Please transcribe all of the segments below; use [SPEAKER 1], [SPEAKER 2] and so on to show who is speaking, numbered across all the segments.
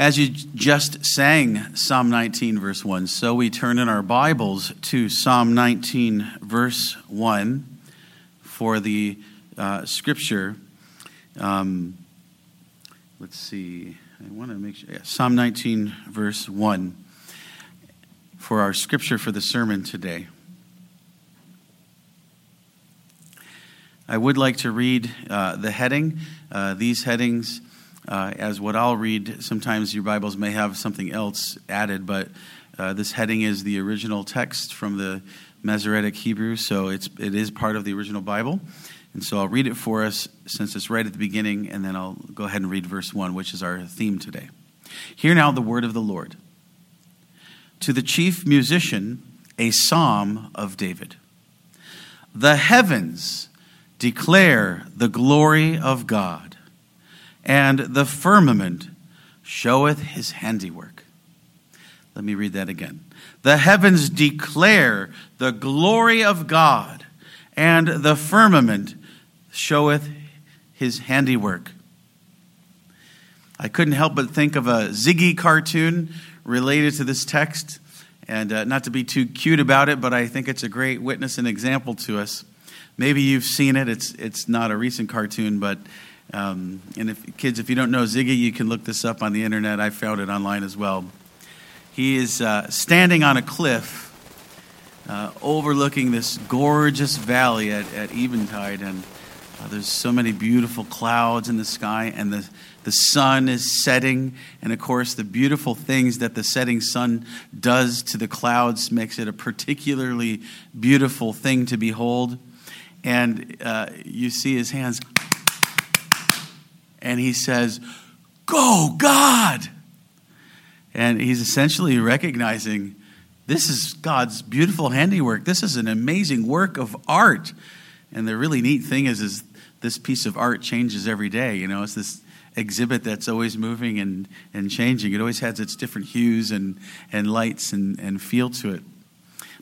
[SPEAKER 1] As you just sang Psalm 19, verse 1, so we turn in our Bibles to Psalm 19, verse 1 for the uh, scripture. Um, let's see. I want to make sure. Yeah, Psalm 19, verse 1 for our scripture for the sermon today. I would like to read uh, the heading. Uh, these headings uh, as what I'll read. Sometimes your Bibles may have something else added, but uh, this heading is the original text from the Masoretic Hebrew, so it's, it is part of the original Bible. And so I'll read it for us since it's right at the beginning, and then I'll go ahead and read verse 1, which is our theme today. Hear now the word of the Lord. To the chief musician, a psalm of David. The heavens declare the glory of God and the firmament showeth his handiwork. Let me read that again. The heavens declare the glory of God, and the firmament showeth his handiwork. I couldn't help but think of a Ziggy cartoon related to this text, and uh, not to be too cute about it, but I think it's a great witness and example to us. Maybe you've seen it. It's it's not a recent cartoon, but um, and if kids, if you don't know Ziggy, you can look this up on the internet. I found it online as well. He is uh, standing on a cliff uh, overlooking this gorgeous valley at, at eventide, and uh, there's so many beautiful clouds in the sky, and the, the sun is setting. And of course, the beautiful things that the setting sun does to the clouds makes it a particularly beautiful thing to behold. And uh, you see his hands and he says, Go, God! And he's essentially recognizing this is God's beautiful handiwork. This is an amazing work of art. And the really neat thing is, is this piece of art changes every day. You know, it's this exhibit that's always moving and, and changing. It always has its different hues and, and lights and, and feel to it.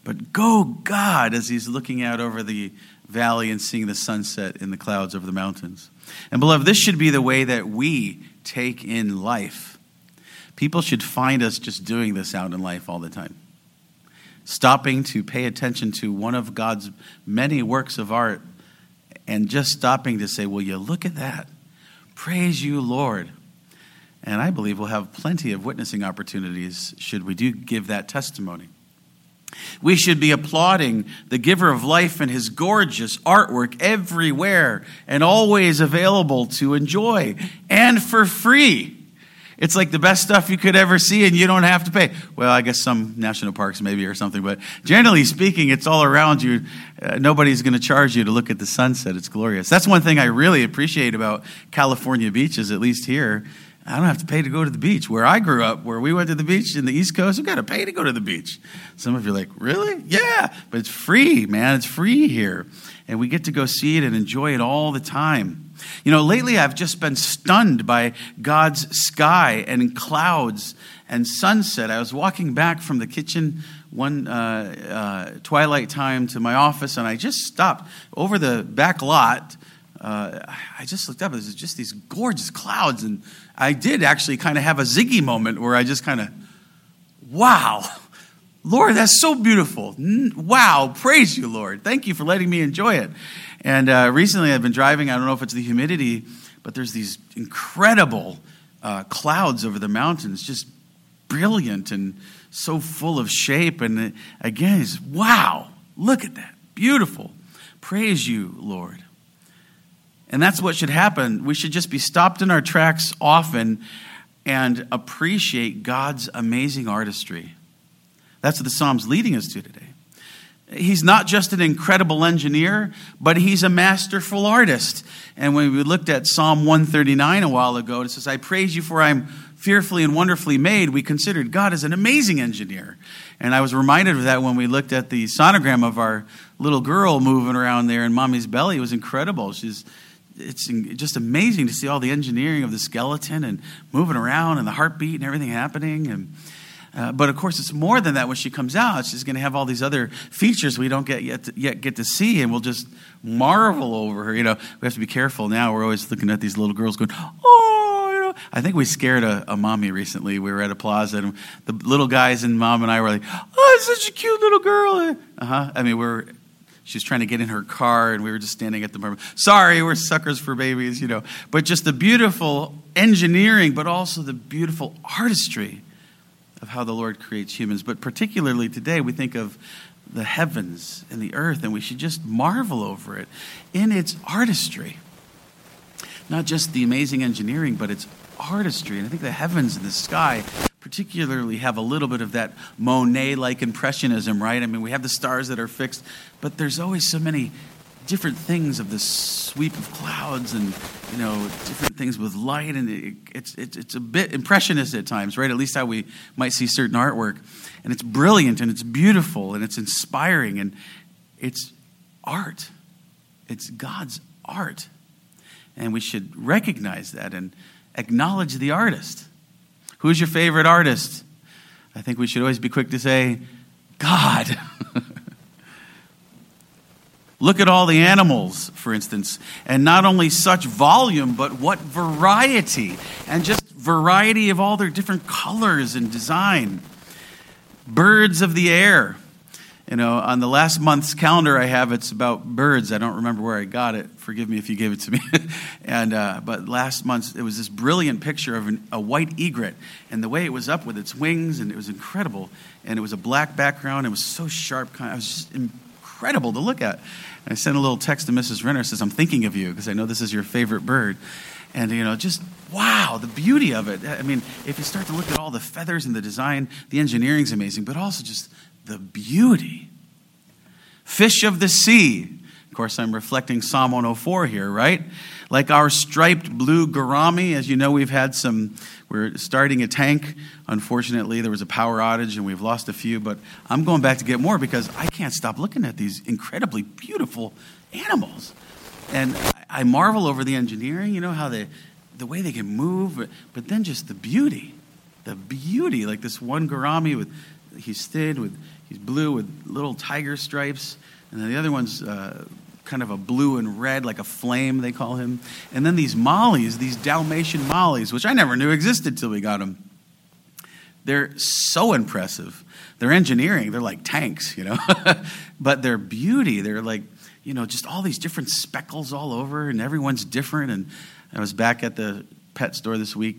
[SPEAKER 1] But go, God, as he's looking out over the valley and seeing the sunset in the clouds over the mountains. And, beloved, this should be the way that we take in life. People should find us just doing this out in life all the time. Stopping to pay attention to one of God's many works of art and just stopping to say, Will you look at that? Praise you, Lord. And I believe we'll have plenty of witnessing opportunities should we do give that testimony. We should be applauding the giver of life and his gorgeous artwork everywhere and always available to enjoy and for free. It's like the best stuff you could ever see, and you don't have to pay. Well, I guess some national parks maybe or something, but generally speaking, it's all around you. Uh, nobody's going to charge you to look at the sunset. It's glorious. That's one thing I really appreciate about California beaches, at least here. I don't have to pay to go to the beach. Where I grew up, where we went to the beach in the East Coast, we got to pay to go to the beach. Some of you are like, really? Yeah, but it's free, man. It's free here. And we get to go see it and enjoy it all the time. You know, lately I've just been stunned by God's sky and clouds and sunset. I was walking back from the kitchen one uh, uh, twilight time to my office, and I just stopped over the back lot. Uh, I just looked up. Was just these gorgeous clouds and I did actually kind of have a Ziggy moment where I just kind of, wow, Lord, that's so beautiful. Wow, praise you, Lord. Thank you for letting me enjoy it. And uh, recently I've been driving, I don't know if it's the humidity, but there's these incredible uh, clouds over the mountains, just brilliant and so full of shape. And uh, again, it's wow, look at that. Beautiful. Praise you, Lord. And that's what should happen. We should just be stopped in our tracks often and appreciate God's amazing artistry. That's what the Psalm's leading us to today. He's not just an incredible engineer, but he's a masterful artist. And when we looked at Psalm 139 a while ago, it says, I praise you for I'm fearfully and wonderfully made. We considered God as an amazing engineer. And I was reminded of that when we looked at the sonogram of our little girl moving around there in mommy's belly. It was incredible. She's it's just amazing to see all the engineering of the skeleton and moving around and the heartbeat and everything happening. And uh, but of course, it's more than that. When she comes out, she's going to have all these other features we don't get yet to, yet get to see, and we'll just marvel over her. You know, we have to be careful now. We're always looking at these little girls going, "Oh, you know, I think we scared a, a, mommy recently. We were at a plaza, and the little guys and mom and I were like, "Oh, it's such a cute little girl." Uh huh. I mean, we are She was trying to get in her car, and we were just standing at the moment. Sorry, we're suckers for babies, you know. But just the beautiful engineering, but also the beautiful artistry of how the Lord creates humans. But particularly today, we think of the heavens and the earth, and we should just marvel over it in its artistry. Not just the amazing engineering, but its artistry. And I think the heavens and the sky particularly have a little bit of that Monet like impressionism, right? I mean, we have the stars that are fixed, but there's always so many different things of the sweep of clouds and you know different things with light and it, it's, it's it's a bit impressionist at times right? At least how we might see certain artwork. And it's brilliant and it's beautiful and it's inspiring and it's art. It's god's art. And we should recognize that and acknowledge the artist who's your favorite artist i think we should always be quick to say god Look at all the animals, for instance, and not only such volume, but what variety, and just variety of all their different colors and design. Birds of the air. You know, on the last month's calendar I have, it's about birds. I don't remember where I got it. Forgive me if you gave it to me. and uh, but last month it was this brilliant picture of an, a white egret, and the way it was up with its wings, and it was incredible. And it was a black background. It was so sharp. Kind of, I was just incredible to look at. And I sent a little text to Mrs. Renner, says, I'm thinking of you because I know this is your favorite bird. And, you know, just wow, the beauty of it. I mean, if you start to look at all the feathers and the design, the engineering's amazing, but also just the beauty. Fish of the sea. Of course, I'm reflecting Psalm 104 here, right? Like our striped blue gourami, as you know, we've had some we're starting a tank. Unfortunately, there was a power outage and we've lost a few, but I'm going back to get more because I can't stop looking at these incredibly beautiful animals. And I marvel over the engineering, you know, how they, the way they can move, but then just the beauty. The beauty, like this one gourami with, he's thin, with, he's blue with little tiger stripes, and then the other one's uh, kind of a blue and red, like a flame, they call him. And then these mollies, these Dalmatian mollies, which I never knew existed till we got them. They're so impressive. They're engineering, they're like tanks, you know. but their beauty, they're like, you know, just all these different speckles all over, and everyone's different. And I was back at the pet store this week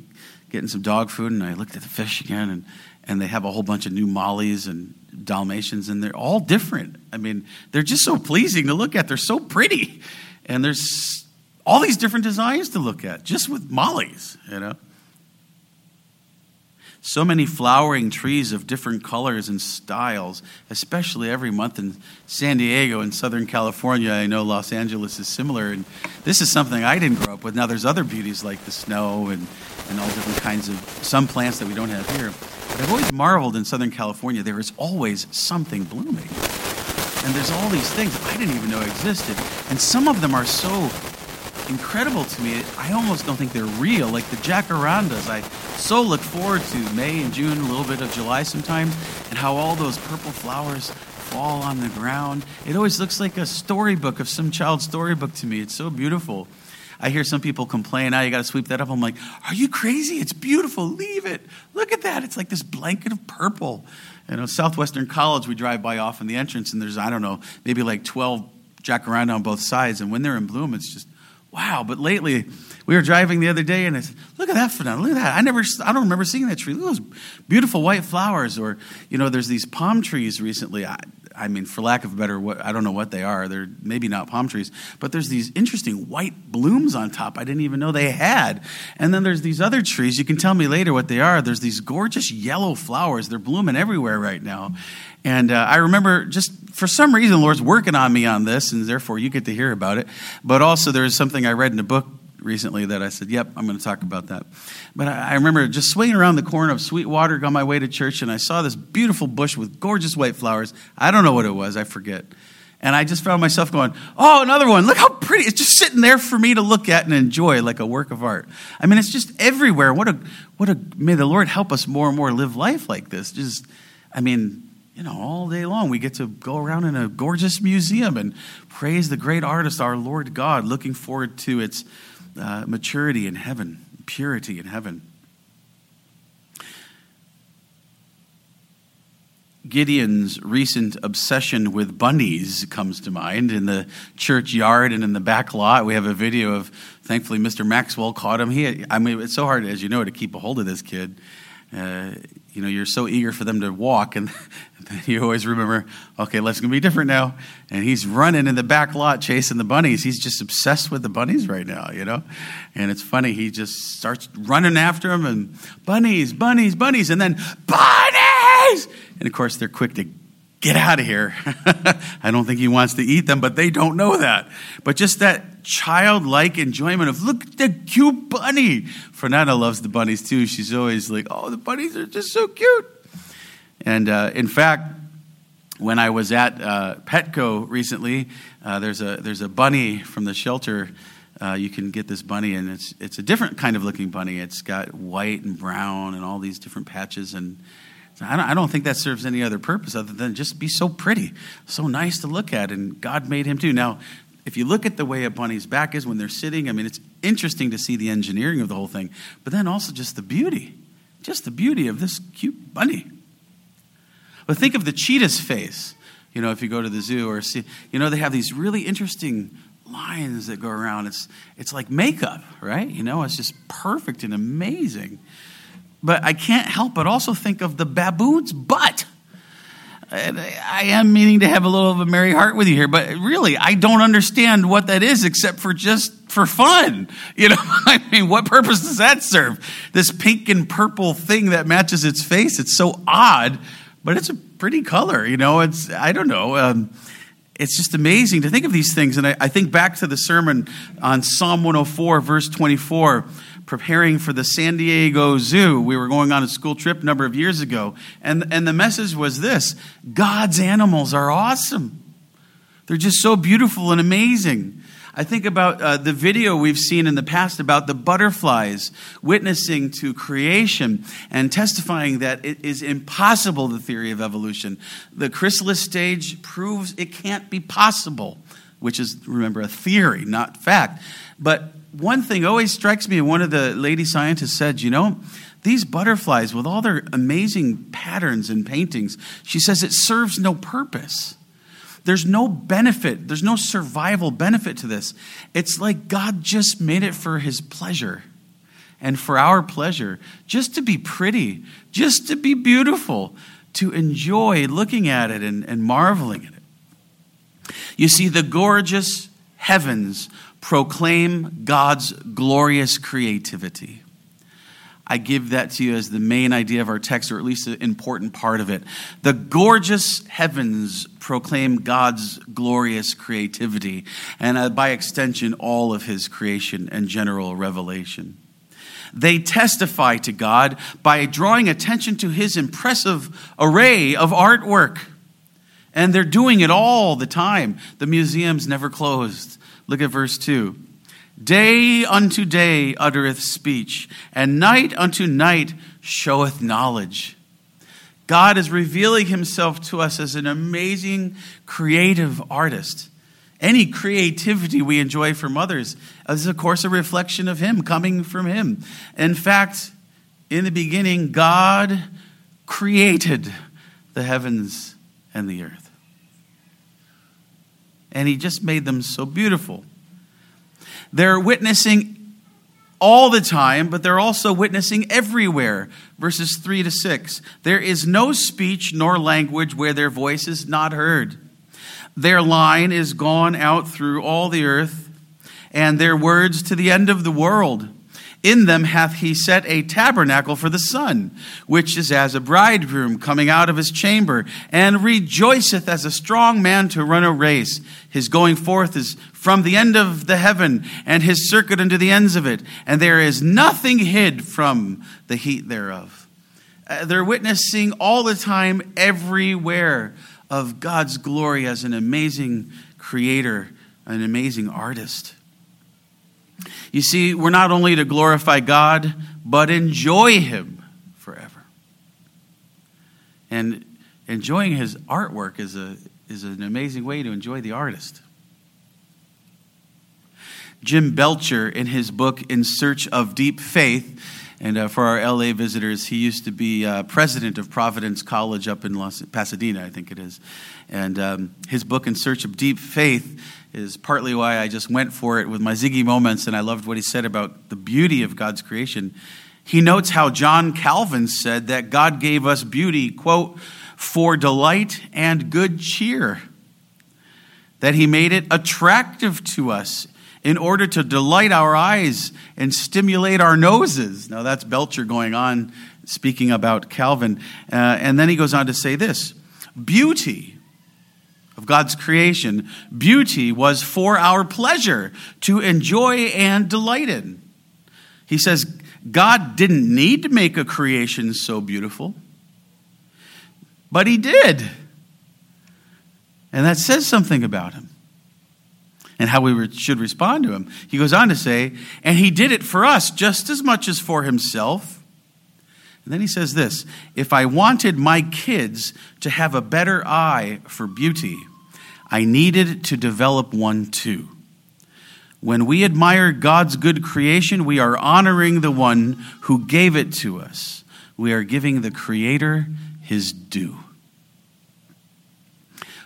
[SPEAKER 1] getting some dog food, and I looked at the fish again, and, and they have a whole bunch of new mollies and Dalmatians, and they're all different. I mean, they're just so pleasing to look at. They're so pretty. And there's all these different designs to look at just with mollies, you know. So many flowering trees of different colors and styles, especially every month in San Diego and Southern California. I know Los Angeles is similar, and this is something I didn't grow up with. Now, there's other beauties like the snow and, and all different kinds of some plants that we don't have here. But I've always marveled in Southern California, there is always something blooming. And there's all these things I didn't even know existed. And some of them are so incredible to me, I almost don't think they're real. Like the jacarandas, I so look forward to May and June, a little bit of July sometimes, and how all those purple flowers fall on the ground. It always looks like a storybook of some child's storybook to me. It's so beautiful. I hear some people complain, oh, you got to sweep that up. I'm like, are you crazy? It's beautiful. Leave it. Look at that. It's like this blanket of purple. You know, Southwestern College, we drive by often the entrance, and there's, I don't know, maybe like 12 jacaranda on both sides. And when they're in bloom, it's just, wow. But lately, we were driving the other day, and I said, look at that phenomenon. Look at that. I never, I don't remember seeing that tree. Look at those beautiful white flowers. Or, you know, there's these palm trees recently. I, I mean, for lack of a better, what I don't know what they are. They're maybe not palm trees, but there's these interesting white blooms on top. I didn't even know they had. And then there's these other trees. You can tell me later what they are. There's these gorgeous yellow flowers. They're blooming everywhere right now. And uh, I remember just for some reason, the Lord's working on me on this, and therefore you get to hear about it. But also, there is something I read in a book recently that I said, yep, I'm going to talk about that. But I, I remember just swinging around the corner of Sweetwater on my way to church, and I saw this beautiful bush with gorgeous white flowers. I don't know what it was, I forget. And I just found myself going, oh, another one. Look how pretty. It's just sitting there for me to look at and enjoy like a work of art. I mean, it's just everywhere. What a, what a, may the Lord help us more and more live life like this. Just, I mean, you know, all day long we get to go around in a gorgeous museum and praise the great artist, our Lord God, looking forward to its uh, maturity in heaven, purity in heaven. Gideon's recent obsession with bunnies comes to mind. In the churchyard and in the back lot, we have a video of, thankfully, Mr. Maxwell caught him. He, I mean, it's so hard, as you know, to keep a hold of this kid. Uh, you know, you're so eager for them to walk, and you always remember, okay, let's gonna be different now. And he's running in the back lot chasing the bunnies. He's just obsessed with the bunnies right now, you know. And it's funny, he just starts running after them, and bunnies, bunnies, bunnies, and then bunnies. And of course, they're quick to get out of here. I don't think he wants to eat them, but they don't know that. But just that childlike enjoyment of, look at the cute bunny. Fernanda loves the bunnies too. She's always like, oh, the bunnies are just so cute. And uh, in fact, when I was at uh, Petco recently, uh, there's, a, there's a bunny from the shelter. Uh, you can get this bunny, and it's, it's a different kind of looking bunny. It's got white and brown and all these different patches. And I don't, I don't think that serves any other purpose other than just be so pretty, so nice to look at. And God made him too. Now, if you look at the way a bunny's back is when they're sitting, I mean, it's interesting to see the engineering of the whole thing, but then also just the beauty, just the beauty of this cute bunny. But think of the cheetah's face. You know, if you go to the zoo or see, you know, they have these really interesting lines that go around. It's, it's like makeup, right? You know, it's just perfect and amazing. But I can't help but also think of the baboon's butt. I am meaning to have a little of a merry heart with you here, but really, I don't understand what that is except for just for fun. You know, I mean, what purpose does that serve? This pink and purple thing that matches its face, it's so odd, but it's a pretty color. You know, it's, I don't know. Um, it's just amazing to think of these things. And I, I think back to the sermon on Psalm 104, verse 24 preparing for the San Diego Zoo. We were going on a school trip a number of years ago. And, and the message was this God's animals are awesome. They're just so beautiful and amazing. I think about uh, the video we've seen in the past about the butterflies witnessing to creation and testifying that it is impossible, the theory of evolution. The chrysalis stage proves it can't be possible, which is, remember, a theory, not fact. But one thing always strikes me, one of the lady scientists said, you know, these butterflies with all their amazing patterns and paintings, she says it serves no purpose. There's no benefit, there's no survival benefit to this. It's like God just made it for his pleasure and for our pleasure, just to be pretty, just to be beautiful, to enjoy looking at it and, and marveling at it. You see, the gorgeous heavens proclaim God's glorious creativity. I give that to you as the main idea of our text, or at least an important part of it. The gorgeous heavens proclaim God's glorious creativity, and uh, by extension, all of his creation and general revelation. They testify to God by drawing attention to his impressive array of artwork. And they're doing it all the time. The museum's never closed. Look at verse 2. Day unto day uttereth speech, and night unto night showeth knowledge. God is revealing himself to us as an amazing creative artist. Any creativity we enjoy from others is, of course, a reflection of him, coming from him. In fact, in the beginning, God created the heavens and the earth and he just made them so beautiful. They're witnessing all the time, but they're also witnessing everywhere. Verses 3 to 6. There is no speech nor language where their voice is not heard. Their line is gone out through all the earth, and their words to the end of the world. In them hath he set a tabernacle for the sun, which is as a bridegroom coming out of his chamber, and rejoiceth as a strong man to run a race. His going forth is from the end of the heaven, and his circuit unto the ends of it, and there is nothing hid from the heat thereof. Uh, they're witnessing all the time, everywhere, of God's glory as an amazing creator, an amazing artist. You see, we're not only to glorify God, but enjoy Him forever. And enjoying His artwork is, a, is an amazing way to enjoy the artist. Jim Belcher in his book In Search of Deep Faith. And uh, for our LA visitors, he used to be uh, president of Providence College up in Los, Pasadena, I think it is. And um, his book, In Search of Deep Faith, is partly why I just went for it with my Ziggy moments, and I loved what he said about the beauty of God's creation. He notes how John Calvin said that God gave us beauty, quote, for delight and good cheer, that he made it attractive to us in order to delight our eyes and stimulate our noses. Now, that's Belcher going on speaking about Calvin. Uh, and then he goes on to say this beauty of God's creation, beauty was for our pleasure to enjoy and delight in. He says, God didn't need to make a creation so beautiful, but He did. And that says something about Him and how we re- should respond to Him. He goes on to say, and He did it for us just as much as for Himself. And then He says this if I wanted my kids to have a better eye for beauty, I needed to develop one too. When we admire God's good creation, we are honoring the one who gave it to us. We are giving the Creator his due.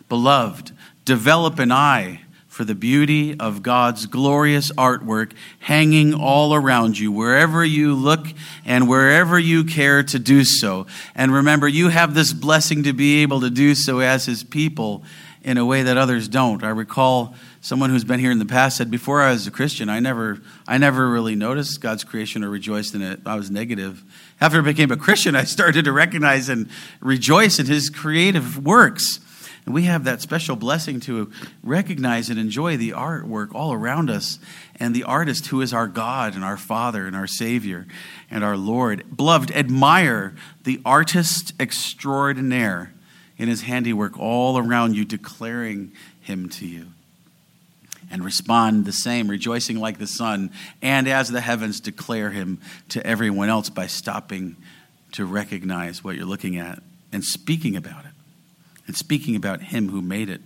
[SPEAKER 1] Beloved, develop an eye for the beauty of God's glorious artwork hanging all around you, wherever you look and wherever you care to do so. And remember, you have this blessing to be able to do so as His people in a way that others don't. I recall someone who's been here in the past said, before I was a Christian, I never, I never really noticed God's creation or rejoiced in it. I was negative. After I became a Christian, I started to recognize and rejoice in His creative works. And we have that special blessing to recognize and enjoy the artwork all around us and the artist who is our God and our Father and our Savior and our Lord. Beloved, admire the artist extraordinaire in his handiwork all around you, declaring him to you. And respond the same, rejoicing like the sun, and as the heavens declare him to everyone else by stopping to recognize what you're looking at and speaking about it, and speaking about him who made it.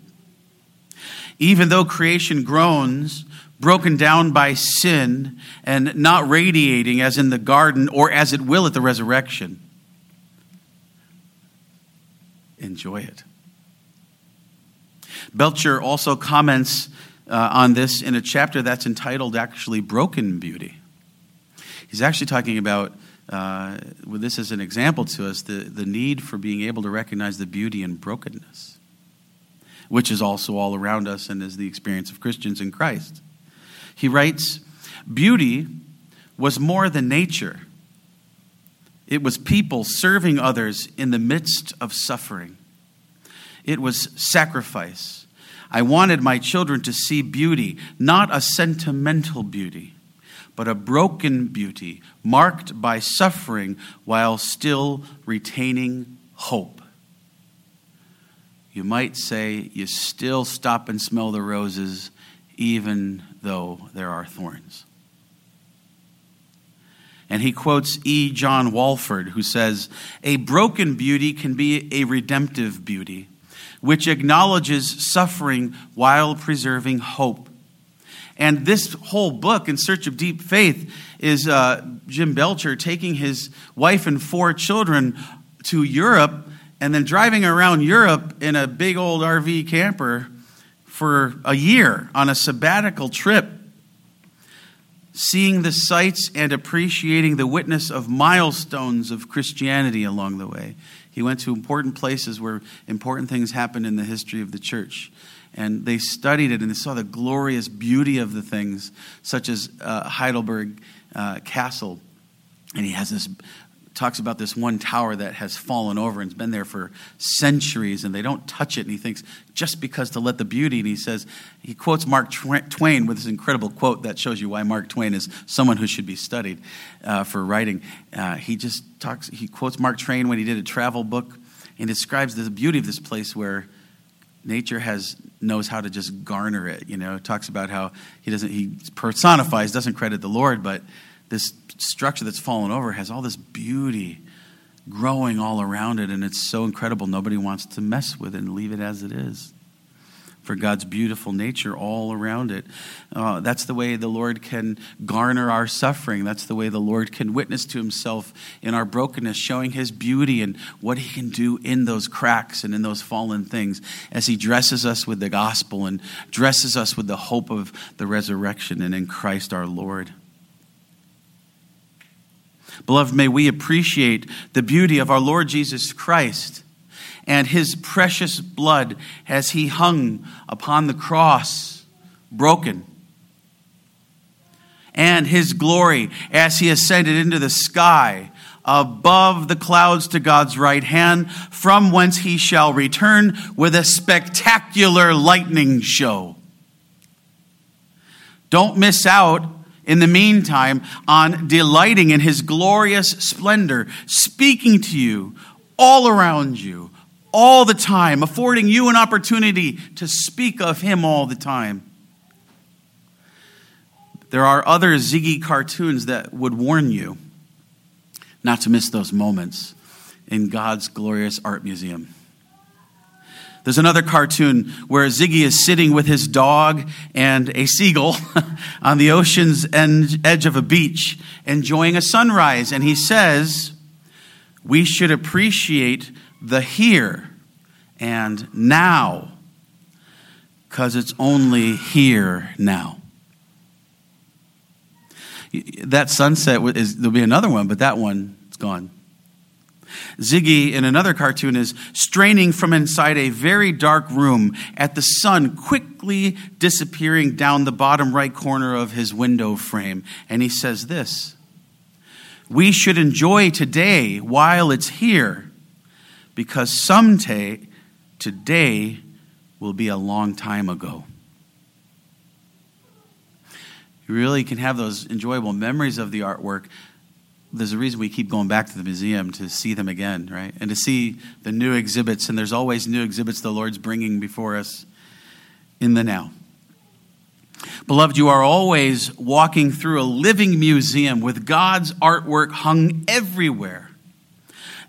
[SPEAKER 1] Even though creation groans, broken down by sin, and not radiating as in the garden or as it will at the resurrection, enjoy it. Belcher also comments uh, on this in a chapter that's entitled actually Broken Beauty. He's actually talking about, uh, this as an example to us, the, the need for being able to recognize the beauty in brokenness, which is also all around us and is the experience of Christians in Christ. He writes, Beauty was more than nature it was people serving others in the midst of suffering. It was sacrifice. I wanted my children to see beauty, not a sentimental beauty, but a broken beauty marked by suffering while still retaining hope. You might say you still stop and smell the roses even though there are thorns. And he quotes E. John Walford, who says, A broken beauty can be a redemptive beauty, which acknowledges suffering while preserving hope. And this whole book, In Search of Deep Faith, is uh, Jim Belcher taking his wife and four children to Europe and then driving around Europe in a big old RV camper for a year on a sabbatical trip seeing the sights and appreciating the witness of milestones of Christianity along the way. He went to important places where important things happened in the history of the church. And they studied it and they saw the glorious beauty of the things, such as uh, Heidelberg uh, Castle. And he has this talks about this one tower that has fallen over and has been there for centuries and they don't touch it. And he thinks, just because to let the beauty, and he says, he quotes Mark Twain with this incredible quote that shows you why Mark Twain is someone who should be studied uh, for writing. Uh, he just talks, he quotes Mark Twain when he did a travel book and describes the beauty of this place where nature has knows how to just garner it you know talks about how he doesn't he personifies doesn't credit the lord but this structure that's fallen over has all this beauty growing all around it, and it's so incredible. Nobody wants to mess with it and leave it as it is. For God's beautiful nature all around it. Uh, that's the way the Lord can garner our suffering. That's the way the Lord can witness to himself in our brokenness, showing his beauty and what he can do in those cracks and in those fallen things as he dresses us with the gospel and dresses us with the hope of the resurrection and in Christ our Lord. Beloved, may we appreciate the beauty of our Lord Jesus Christ and his precious blood as he hung upon the cross, broken, and his glory as he ascended into the sky above the clouds to God's right hand, from whence he shall return with a spectacular lightning show. Don't miss out in the meantime on delighting in his glorious splendor, speaking to you all around you, all the time, affording you an opportunity to speak of Him all the time. There are other Ziggy cartoons that would warn you not to miss those moments in God's glorious art museum. There's another cartoon where Ziggy is sitting with his dog and a seagull on the ocean's edge of a beach, enjoying a sunrise. And he says, We should appreciate the here and now because it's only here now. That sunset is there'll be another one, but that one is gone. Ziggy in another cartoon is straining from inside a very dark room at the sun quickly disappearing down the bottom right corner of his window frame. And he says this We should enjoy today while it's here because someday, today will be a long time ago. You really can have those enjoyable memories of the artwork. There's a reason we keep going back to the museum to see them again, right? And to see the new exhibits. And there's always new exhibits the Lord's bringing before us in the now. Beloved, you are always walking through a living museum with God's artwork hung everywhere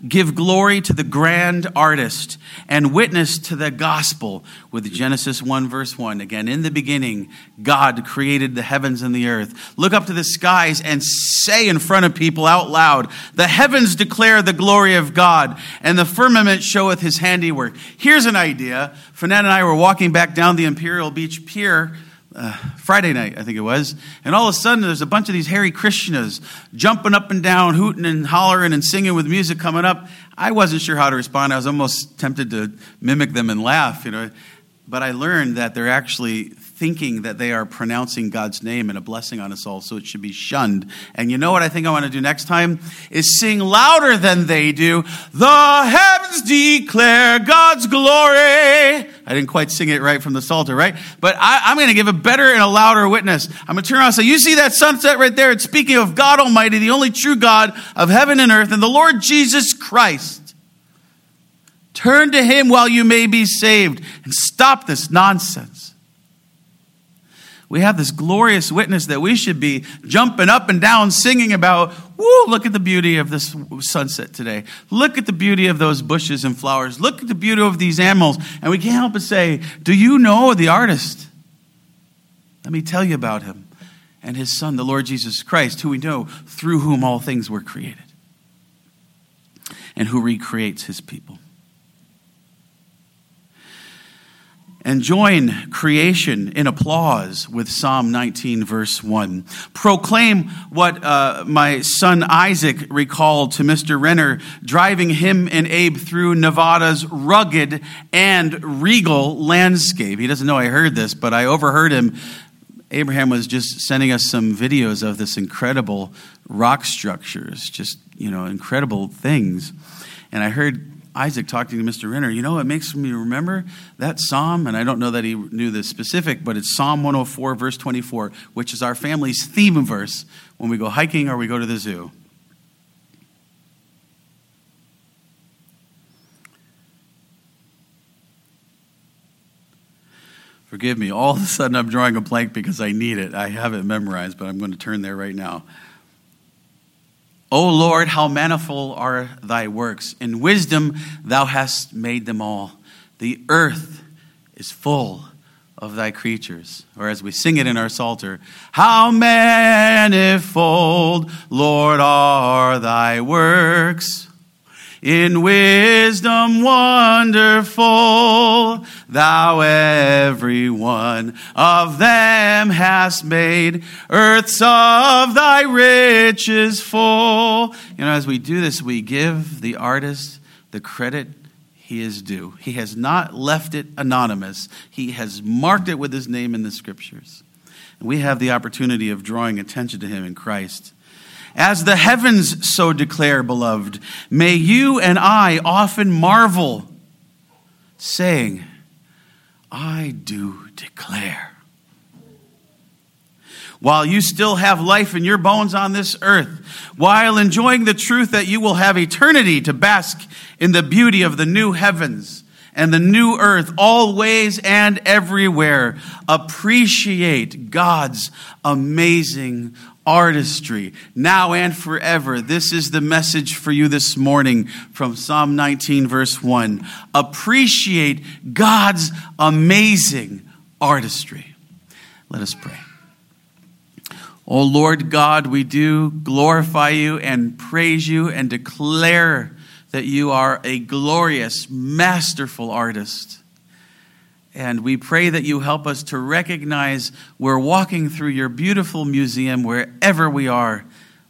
[SPEAKER 1] give glory to the grand artist, and witness to the gospel with Genesis 1, verse 1. Again, in the beginning, God created the heavens and the earth. Look up to the skies and say in front of people out loud, The heavens declare the glory of God, and the firmament showeth his handiwork. Here's an idea. Fanette and I were walking back down the Imperial Beach Pier uh, Friday night, I think it was, and all of a sudden there's a bunch of these Hare Krishnas jumping up and down, hooting and hollering and singing with music coming up. I wasn't sure how to respond. I was almost tempted to mimic them and laugh, you know. But I learned that they're actually thinking that they are pronouncing God's name and a blessing on us all, so it should be shunned. And you know what I think I want to do next time? Is sing louder than they do. The heavens declare God's glory. I didn't quite sing it right from the Psalter, right? But I, am going to give a better and a louder witness. I'm going to turn around and say, You see that sunset right there? It's speaking of God Almighty, the only true God of heaven and earth, and the Lord Jesus Christ. Turn to him while you may be saved and stop this nonsense we have this glorious witness that we should be jumping up and down singing about. Woo, look at the beauty of this sunset today. Look at the beauty of those bushes and flowers. Look at the beauty of these animals. And we can't help but say, Do you know the artist? Let me tell you about him and his son, the Lord Jesus Christ, who we know through whom all things were created and who recreates his people. And join creation in applause with Psalm 19, verse 1. Proclaim what uh, my son Isaac recalled to Mr. Renner, driving him and Abe through Nevada's rugged and regal landscape. He doesn't know I heard this, but I overheard him. Abraham was just sending us some videos of this incredible rock structures, just, you know, incredible things. And I heard Isaac talking to Mr. Renner, you know, it makes me remember that psalm, and I don't know that he knew the specific, but it's Psalm 104, verse 24, which is our family's theme verse when we go hiking or we go to the zoo. Forgive me, all of a sudden I'm drawing a blank because I need it. I have it memorized, but I'm going to turn there right now. O Lord, how manifold are thy works. In wisdom thou hast made them all. The earth is full of thy creatures. Or as we sing it in our Psalter, how manifold, Lord, are thy works. In wisdom wonderful, thou every one of them hast made, earths of thy riches full. You know, as we do this, we give the artist the credit he is due. He has not left it anonymous, he has marked it with his name in the scriptures. And we have the opportunity of drawing attention to him in Christ. As the heavens so declare, beloved, may you and I often marvel, saying, I do declare. While you still have life in your bones on this earth, while enjoying the truth that you will have eternity to bask in the beauty of the new heavens and the new earth, always and everywhere, appreciate God's amazing artistry, now and forever. This is the message for you this morning from Psalm 19, verse 1. Appreciate God's amazing artistry. Let us pray. Oh Lord God, we do glorify you and praise you and declare that you are a glorious, masterful artist. And we pray that you help us to recognize we're walking through your beautiful museum wherever we are,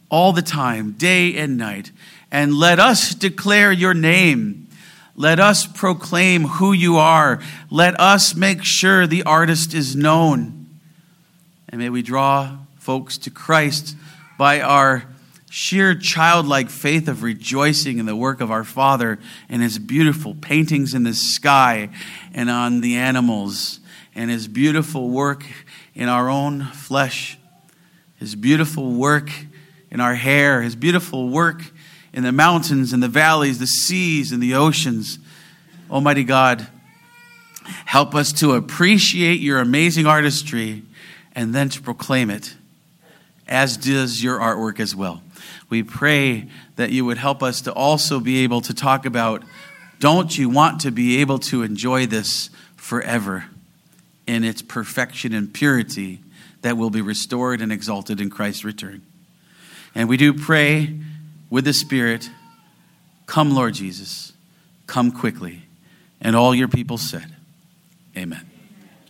[SPEAKER 1] all the time, day and night. And let us declare your name. Let us proclaim who you are. Let us make sure the artist is known. And may we draw folks to Christ by our sheer childlike faith of rejoicing in the work of our Father and His beautiful paintings in the sky and on the animals, and His beautiful work in our own flesh, His beautiful work in our hair, His beautiful work in the mountains and the valleys, the seas and the oceans. Almighty God, help us to appreciate your amazing artistry and then to proclaim it, as does your artwork as well we pray that you would help us to also be able to talk about don't you want to be able to enjoy this forever in its perfection and purity that will be restored and exalted in Christ's return? And we do pray with the Spirit, come, Lord Jesus, come quickly. And all your people said, Amen.